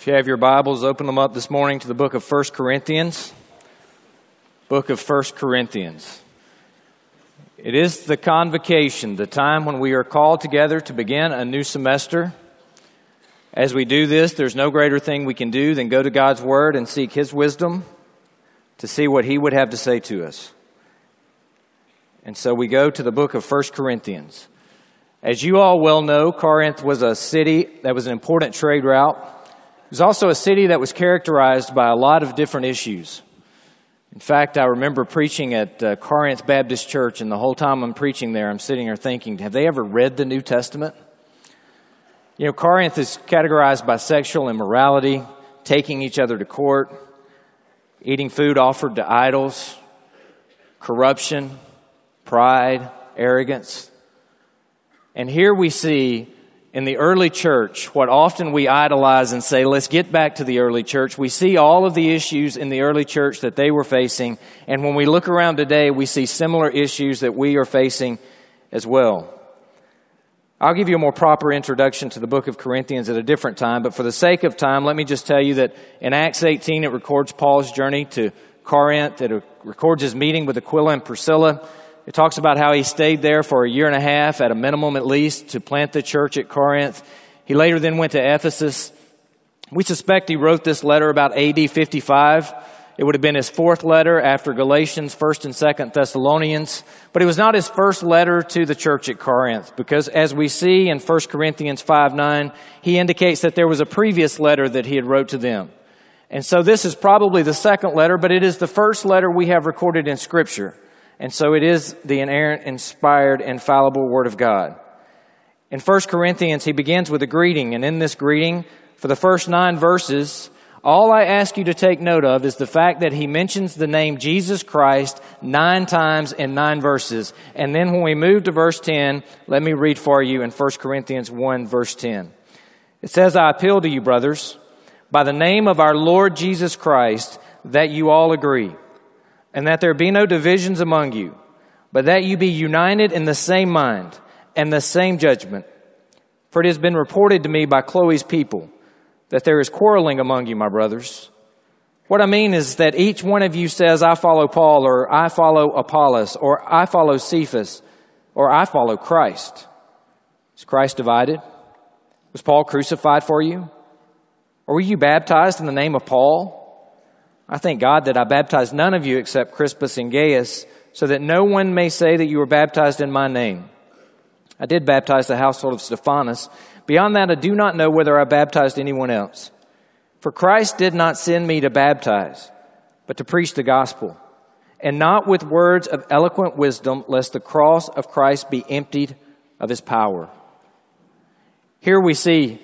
If you have your Bibles, open them up this morning to the book of 1 Corinthians. Book of 1 Corinthians. It is the convocation, the time when we are called together to begin a new semester. As we do this, there's no greater thing we can do than go to God's Word and seek His wisdom to see what He would have to say to us. And so we go to the book of 1 Corinthians. As you all well know, Corinth was a city that was an important trade route. It was also a city that was characterized by a lot of different issues. In fact, I remember preaching at uh, Corinth Baptist Church, and the whole time I'm preaching there, I'm sitting there thinking, have they ever read the New Testament? You know, Corinth is categorized by sexual immorality, taking each other to court, eating food offered to idols, corruption, pride, arrogance. And here we see in the early church, what often we idolize and say, let's get back to the early church, we see all of the issues in the early church that they were facing. And when we look around today, we see similar issues that we are facing as well. I'll give you a more proper introduction to the book of Corinthians at a different time, but for the sake of time, let me just tell you that in Acts 18, it records Paul's journey to Corinth. It records his meeting with Aquila and Priscilla. It talks about how he stayed there for a year and a half, at a minimum at least, to plant the church at Corinth. He later then went to Ephesus. We suspect he wrote this letter about AD 55. It would have been his fourth letter after Galatians, 1st and 2nd Thessalonians. But it was not his first letter to the church at Corinth because as we see in 1 Corinthians 5 9, he indicates that there was a previous letter that he had wrote to them. And so this is probably the second letter, but it is the first letter we have recorded in Scripture. And so it is the inerrant, inspired, infallible Word of God. In 1 Corinthians, he begins with a greeting, and in this greeting, for the first nine verses, all I ask you to take note of is the fact that he mentions the name Jesus Christ nine times in nine verses. And then when we move to verse 10, let me read for you in 1 Corinthians 1, verse 10. It says, I appeal to you, brothers, by the name of our Lord Jesus Christ, that you all agree and that there be no divisions among you, but that you be united in the same mind and the same judgment. For it has been reported to me by Chloe's people that there is quarreling among you, my brothers. What I mean is that each one of you says, I follow Paul, or I follow Apollos, or I follow Cephas, or I follow Christ. Is Christ divided? Was Paul crucified for you? Or were you baptized in the name of Paul? I thank God that I baptized none of you except Crispus and Gaius, so that no one may say that you were baptized in my name. I did baptize the household of Stephanas. Beyond that, I do not know whether I baptized anyone else. For Christ did not send me to baptize, but to preach the gospel, and not with words of eloquent wisdom, lest the cross of Christ be emptied of his power. Here we see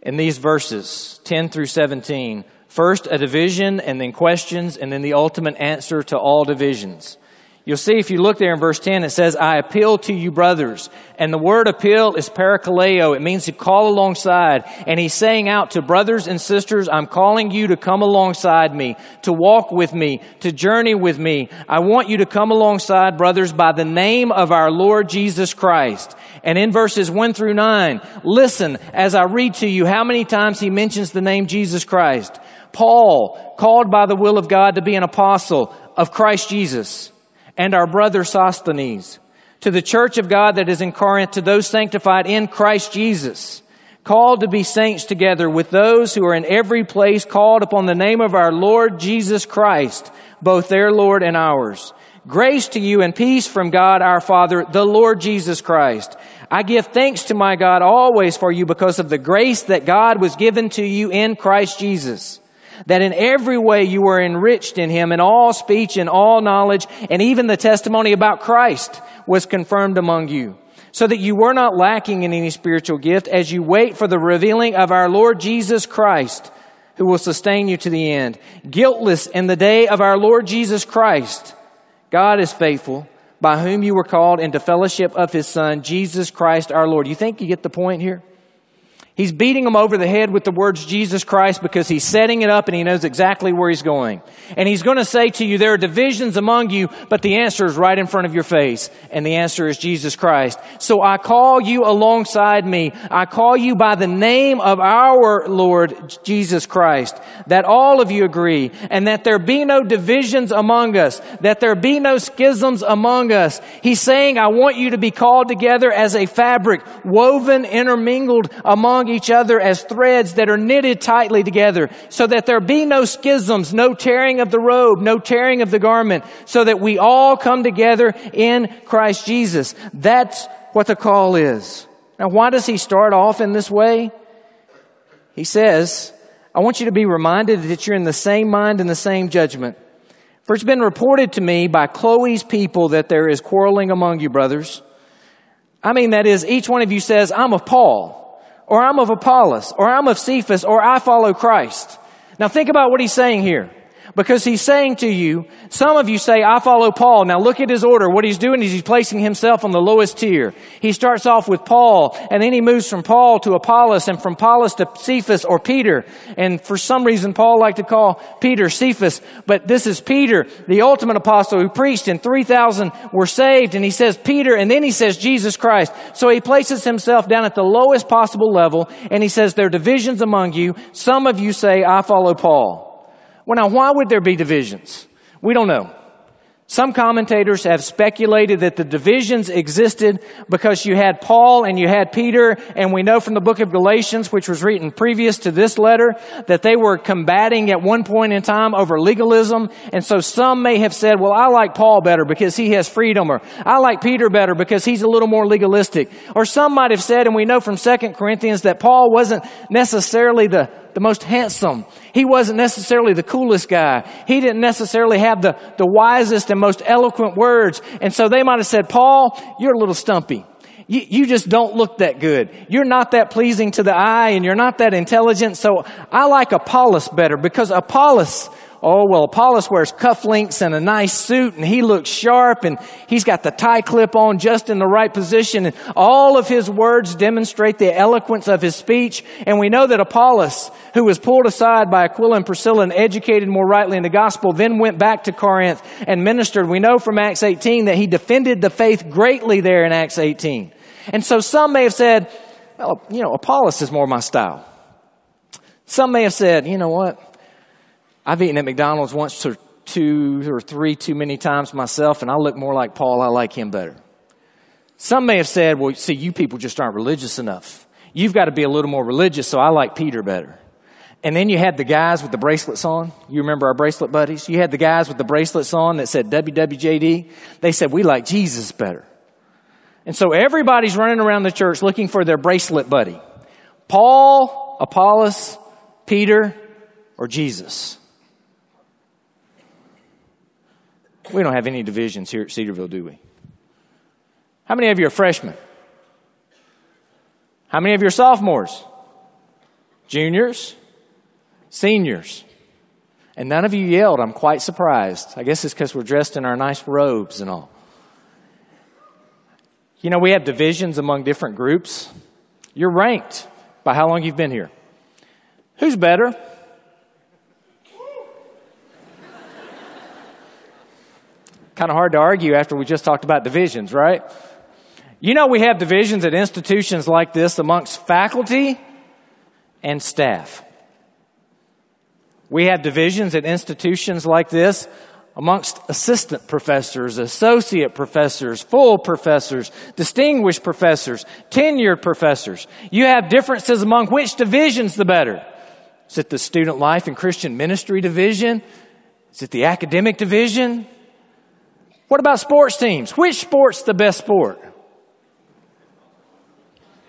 in these verses, 10 through 17, First, a division, and then questions, and then the ultimate answer to all divisions. You'll see if you look there in verse 10, it says, I appeal to you, brothers. And the word appeal is parakaleo. It means to call alongside. And he's saying out to brothers and sisters, I'm calling you to come alongside me, to walk with me, to journey with me. I want you to come alongside, brothers, by the name of our Lord Jesus Christ. And in verses 1 through 9, listen as I read to you how many times he mentions the name Jesus Christ. Paul, called by the will of God to be an apostle of Christ Jesus, and our brother Sosthenes, to the church of God that is in Corinth, to those sanctified in Christ Jesus, called to be saints together with those who are in every place called upon the name of our Lord Jesus Christ, both their Lord and ours. Grace to you and peace from God our Father, the Lord Jesus Christ. I give thanks to my God always for you because of the grace that God was given to you in Christ Jesus that in every way you were enriched in him in all speech and all knowledge, and even the testimony about Christ was confirmed among you, so that you were not lacking in any spiritual gift as you wait for the revealing of our Lord Jesus Christ, who will sustain you to the end. Guiltless in the day of our Lord Jesus Christ. God is faithful, by whom you were called into fellowship of his Son, Jesus Christ our Lord. You think you get the point here? He's beating them over the head with the words Jesus Christ because he's setting it up and he knows exactly where he's going. And he's going to say to you, there are divisions among you, but the answer is right in front of your face. And the answer is Jesus Christ. So I call you alongside me. I call you by the name of our Lord Jesus Christ, that all of you agree and that there be no divisions among us, that there be no schisms among us. He's saying, I want you to be called together as a fabric, woven, intermingled among each other as threads that are knitted tightly together so that there be no schisms, no tearing of the robe, no tearing of the garment, so that we all come together in Christ Jesus. That's what the call is. Now, why does he start off in this way? He says, I want you to be reminded that you're in the same mind and the same judgment. For it's been reported to me by Chloe's people that there is quarreling among you, brothers. I mean, that is, each one of you says, I'm of Paul or I'm of Apollos, or I'm of Cephas, or I follow Christ. Now think about what he's saying here. Because he's saying to you, some of you say, I follow Paul. Now look at his order. What he's doing is he's placing himself on the lowest tier. He starts off with Paul, and then he moves from Paul to Apollos, and from Apollos to Cephas or Peter. And for some reason, Paul liked to call Peter Cephas, but this is Peter, the ultimate apostle who preached, and 3,000 were saved. And he says Peter, and then he says Jesus Christ. So he places himself down at the lowest possible level, and he says, there are divisions among you. Some of you say, I follow Paul. Well, now, why would there be divisions? We don't know. Some commentators have speculated that the divisions existed because you had Paul and you had Peter, and we know from the book of Galatians, which was written previous to this letter, that they were combating at one point in time over legalism. And so some may have said, well, I like Paul better because he has freedom, or I like Peter better because he's a little more legalistic. Or some might have said, and we know from Second Corinthians that Paul wasn't necessarily the the most handsome. He wasn't necessarily the coolest guy. He didn't necessarily have the, the wisest and most eloquent words. And so they might have said, Paul, you're a little stumpy. You, you just don't look that good. You're not that pleasing to the eye and you're not that intelligent. So I like Apollos better because Apollos Oh, well, Apollos wears cufflinks and a nice suit and he looks sharp and he's got the tie clip on just in the right position and all of his words demonstrate the eloquence of his speech. And we know that Apollos, who was pulled aside by Aquila and Priscilla and educated more rightly in the gospel, then went back to Corinth and ministered. We know from Acts 18 that he defended the faith greatly there in Acts 18. And so some may have said, well, you know, Apollos is more my style. Some may have said, you know what? I've eaten at McDonald's once or two or three too many times myself, and I look more like Paul. I like him better. Some may have said, well, see, you people just aren't religious enough. You've got to be a little more religious, so I like Peter better. And then you had the guys with the bracelets on. You remember our bracelet buddies? You had the guys with the bracelets on that said WWJD. They said, we like Jesus better. And so everybody's running around the church looking for their bracelet buddy. Paul, Apollos, Peter, or Jesus. We don't have any divisions here at Cedarville, do we? How many of you are freshmen? How many of you are sophomores? Juniors? Seniors? And none of you yelled. I'm quite surprised. I guess it's because we're dressed in our nice robes and all. You know, we have divisions among different groups. You're ranked by how long you've been here. Who's better? Kind of hard to argue after we just talked about divisions, right? You know, we have divisions at institutions like this amongst faculty and staff. We have divisions at institutions like this amongst assistant professors, associate professors, full professors, distinguished professors, tenured professors. You have differences among which division's the better. Is it the student life and Christian ministry division? Is it the academic division? What about sports teams? Which sport's the best sport?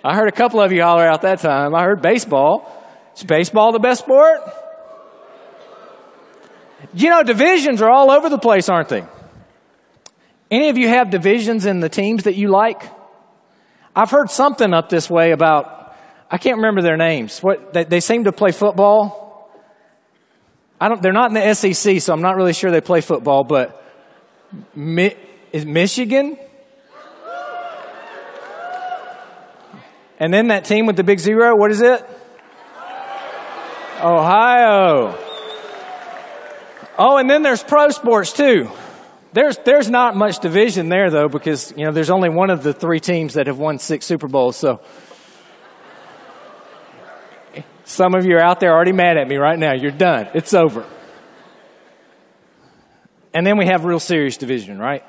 I heard a couple of you holler out that time. I heard baseball. Is baseball the best sport? You know, divisions are all over the place, aren't they? Any of you have divisions in the teams that you like? I've heard something up this way about, I can't remember their names. What, they, they seem to play football. I don't, they're not in the SEC, so I'm not really sure they play football, but Mi- is Michigan? And then that team with the big zero, what is it? Ohio. Oh, and then there's pro sports too. There's, there's not much division there though because, you know, there's only one of the three teams that have won six Super Bowls. So some of you are out there already mad at me right now. You're done. It's over. And then we have real serious division, right?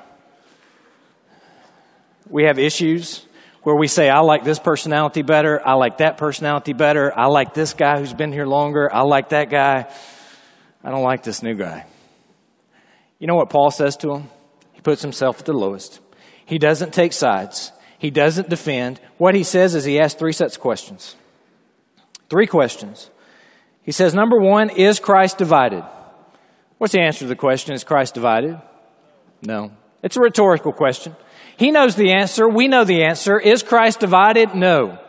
We have issues where we say, I like this personality better. I like that personality better. I like this guy who's been here longer. I like that guy. I don't like this new guy. You know what Paul says to him? He puts himself at the lowest. He doesn't take sides. He doesn't defend. What he says is he asks three sets of questions. Three questions. He says, number one, is Christ divided? What's the answer to the question? Is Christ divided? No. It's a rhetorical question. He knows the answer. We know the answer. Is Christ divided? No.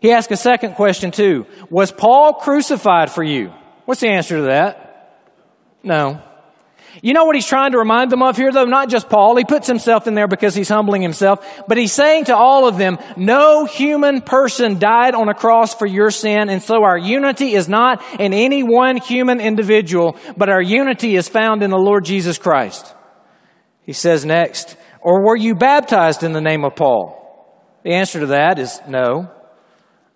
He asks a second question too. Was Paul crucified for you? What's the answer to that? No. You know what he's trying to remind them of here though? Not just Paul. He puts himself in there because he's humbling himself, but he's saying to all of them, no human person died on a cross for your sin, and so our unity is not in any one human individual, but our unity is found in the Lord Jesus Christ. He says next, or were you baptized in the name of Paul? The answer to that is no.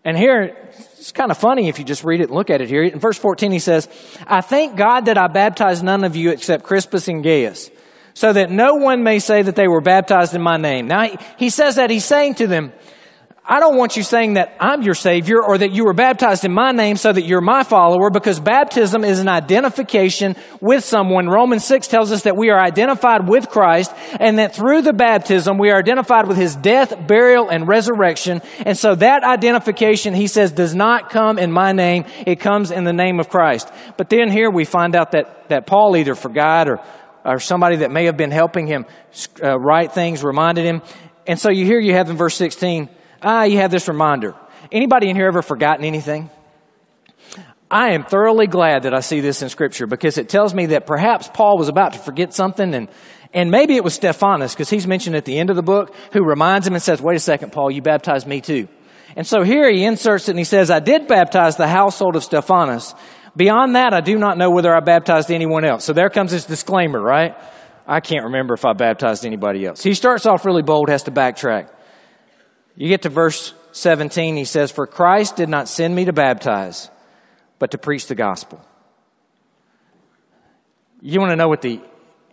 And here, it's kind of funny if you just read it and look at it here. In verse 14, he says, I thank God that I baptized none of you except Crispus and Gaius, so that no one may say that they were baptized in my name. Now, he says that he's saying to them, I don't want you saying that I'm your Savior or that you were baptized in my name so that you're my follower because baptism is an identification with someone. Romans 6 tells us that we are identified with Christ and that through the baptism we are identified with His death, burial, and resurrection. And so that identification, he says, does not come in my name. It comes in the name of Christ. But then here we find out that, that Paul either forgot or, or somebody that may have been helping him uh, write things reminded him. And so you hear you have in verse 16, ah, you have this reminder. Anybody in here ever forgotten anything? I am thoroughly glad that I see this in Scripture because it tells me that perhaps Paul was about to forget something and, and maybe it was Stephanas because he's mentioned at the end of the book who reminds him and says, wait a second, Paul, you baptized me too. And so here he inserts it and he says, I did baptize the household of Stephanas. Beyond that, I do not know whether I baptized anyone else. So there comes his disclaimer, right? I can't remember if I baptized anybody else. He starts off really bold, has to backtrack. You get to verse 17, he says, For Christ did not send me to baptize, but to preach the gospel. You want to know what the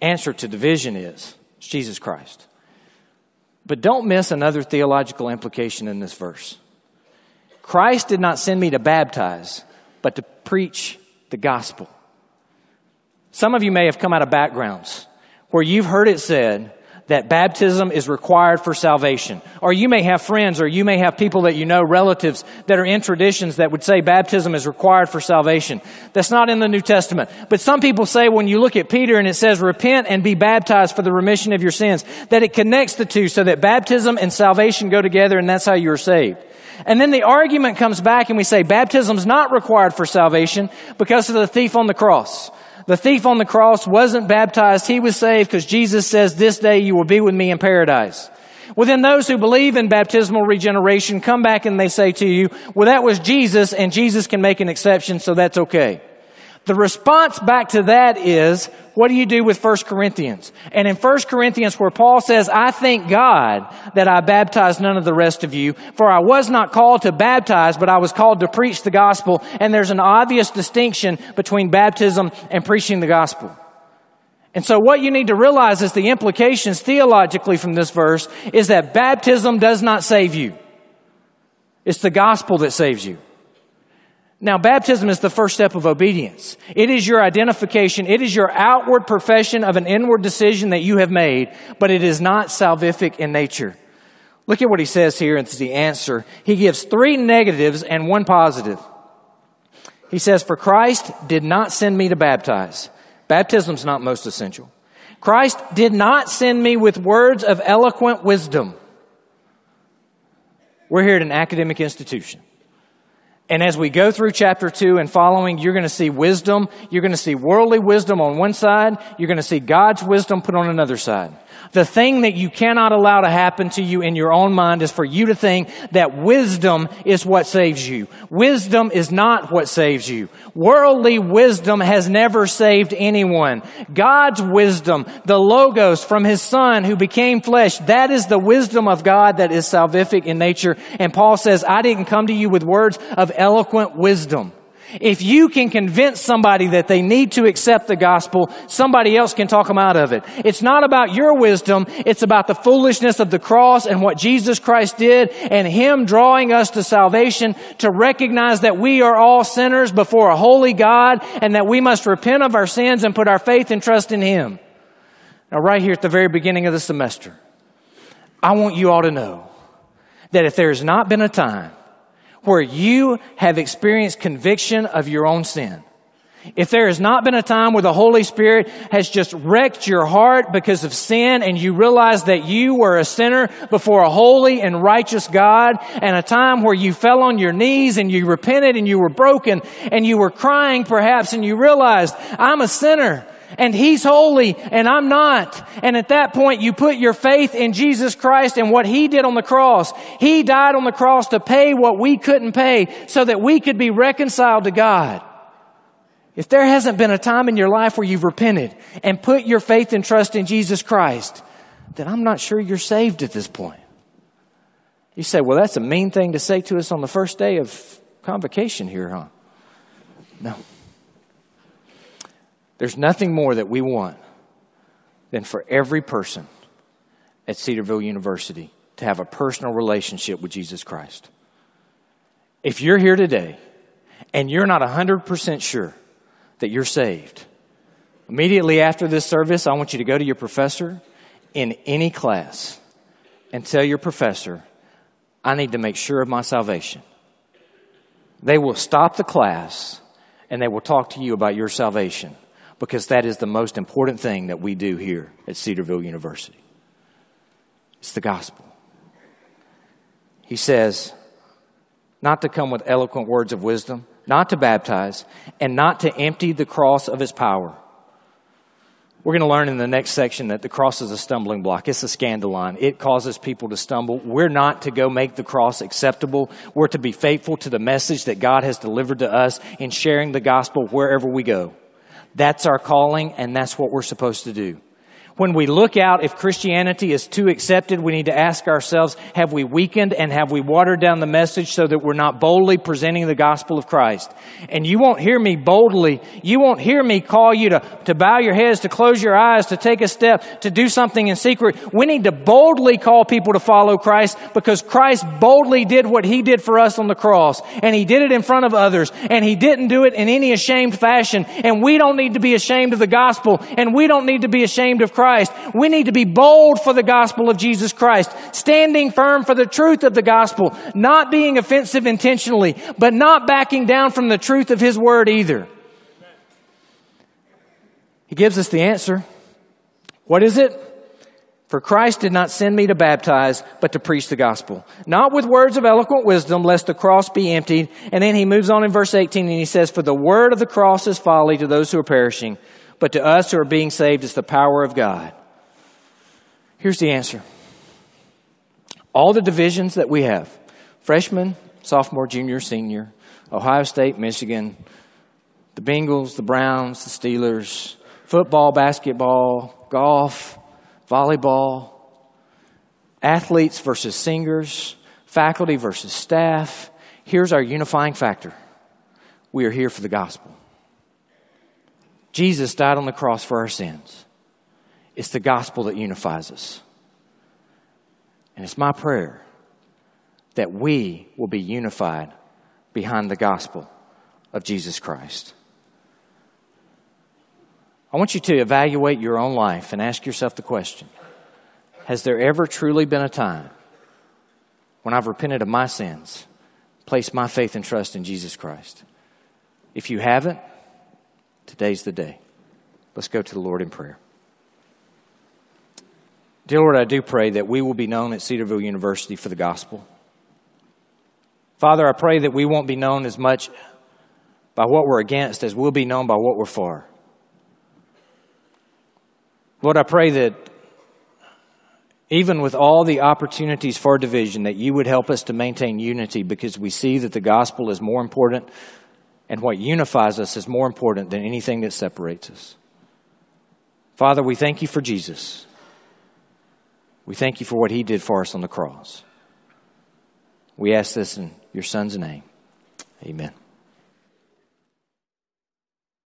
answer to division is? It's Jesus Christ. But don't miss another theological implication in this verse. Christ did not send me to baptize, but to preach the gospel. Some of you may have come out of backgrounds where you've heard it said that baptism is required for salvation. Or you may have friends or you may have people that you know, relatives that are in traditions that would say baptism is required for salvation. That's not in the New Testament. But some people say when you look at Peter and it says repent and be baptized for the remission of your sins, that it connects the two so that baptism and salvation go together and that's how you're saved. And then the argument comes back and we say baptism's not required for salvation because of the thief on the cross. The thief on the cross wasn't baptized. He was saved because Jesus says, this day you will be with me in paradise. Well, then those who believe in baptismal regeneration come back and they say to you, well, that was Jesus and Jesus can make an exception, so that's okay. The response back to that is, what do you do with 1 Corinthians? And in 1 Corinthians where Paul says, I thank God that I baptized none of the rest of you, for I was not called to baptize, but I was called to preach the gospel. And there's an obvious distinction between baptism and preaching the gospel. And so what you need to realize is the implications theologically from this verse is that baptism does not save you. It's the gospel that saves you. Now, baptism is the first step of obedience. It is your identification. It is your outward profession of an inward decision that you have made, but it is not salvific in nature. Look at what he says here. It's the answer. He gives three negatives and one positive. He says, For Christ did not send me to baptize. Baptism's not most essential. Christ did not send me with words of eloquent wisdom. We're here at an academic institution. And as we go through chapter two and following, you're going to see wisdom. You're going to see worldly wisdom on one side. You're going to see God's wisdom put on another side. The thing that you cannot allow to happen to you in your own mind is for you to think that wisdom is what saves you. Wisdom is not what saves you. Worldly wisdom has never saved anyone. God's wisdom, the Logos from His Son who became flesh, that is the wisdom of God that is salvific in nature. And Paul says, I didn't come to you with words of eloquent wisdom. If you can convince somebody that they need to accept the gospel, somebody else can talk them out of it. It's not about your wisdom. It's about the foolishness of the cross and what Jesus Christ did and Him drawing us to salvation to recognize that we are all sinners before a holy God and that we must repent of our sins and put our faith and trust in Him. Now, right here at the very beginning of the semester, I want you all to know that if there has not been a time where you have experienced conviction of your own sin. If there has not been a time where the Holy Spirit has just wrecked your heart because of sin and you realize that you were a sinner before a holy and righteous God and a time where you fell on your knees and you repented and you were broken and you were crying perhaps and you realized, I'm a sinner and He's holy and I'm not. And at that point, you put your faith in Jesus Christ and what He did on the cross. He died on the cross to pay what we couldn't pay so that we could be reconciled to God. If there hasn't been a time in your life where you've repented and put your faith and trust in Jesus Christ, then I'm not sure you're saved at this point. You say, well, that's a mean thing to say to us on the first day of convocation here, huh? No. There's nothing more that we want than for every person at Cedarville University to have a personal relationship with Jesus Christ. If you're here today and you're not 100% sure that you're saved, immediately after this service, I want you to go to your professor in any class and tell your professor, I need to make sure of my salvation. They will stop the class and they will talk to you about your salvation because that is the most important thing that we do here at Cedarville University. It's the gospel. He says, not to come with eloquent words of wisdom, not to baptize, and not to empty the cross of its power. We're going to learn in the next section that the cross is a stumbling block. It's a scandalon. It causes people to stumble. We're not to go make the cross acceptable. We're to be faithful to the message that God has delivered to us in sharing the gospel wherever we go. That's our calling, and that's what we're supposed to do. When we look out, if Christianity is too accepted, we need to ask ourselves, have we weakened and have we watered down the message so that we're not boldly presenting the gospel of Christ? And you won't hear me boldly, you won't hear me call you to, to bow your heads, to close your eyes, to take a step, to do something in secret. We need to boldly call people to follow Christ because Christ boldly did what he did for us on the cross. And he did it in front of others. And he didn't do it in any ashamed fashion. And we don't need to be ashamed of the gospel. And we don't need to be ashamed of Christ. Christ. We need to be bold for the gospel of Jesus Christ, standing firm for the truth of the gospel, not being offensive intentionally, but not backing down from the truth of His word either. He gives us the answer. What is it? For Christ did not send me to baptize, but to preach the gospel. Not with words of eloquent wisdom, lest the cross be emptied. And then he moves on in verse 18 and he says, For the word of the cross is folly to those who are perishing but to us who are being saved, it's the power of God. Here's the answer all the divisions that we have freshman, sophomore, junior, senior, Ohio State, Michigan, the Bengals, the Browns, the Steelers, football, basketball, golf, volleyball, athletes versus singers, faculty versus staff. Here's our unifying factor we are here for the gospel. Jesus died on the cross for our sins. It's the gospel that unifies us. And it's my prayer that we will be unified behind the gospel of Jesus Christ. I want you to evaluate your own life and ask yourself the question Has there ever truly been a time when I've repented of my sins, placed my faith and trust in Jesus Christ? If you haven't, Today's the day. Let's go to the Lord in prayer. Dear Lord, I do pray that we will be known at Cedarville University for the gospel. Father, I pray that we won't be known as much by what we're against as we'll be known by what we're for. Lord, I pray that even with all the opportunities for division, that you would help us to maintain unity because we see that the gospel is more important and what unifies us is more important than anything that separates us. Father, we thank you for Jesus. We thank you for what he did for us on the cross. We ask this in your son's name. Amen.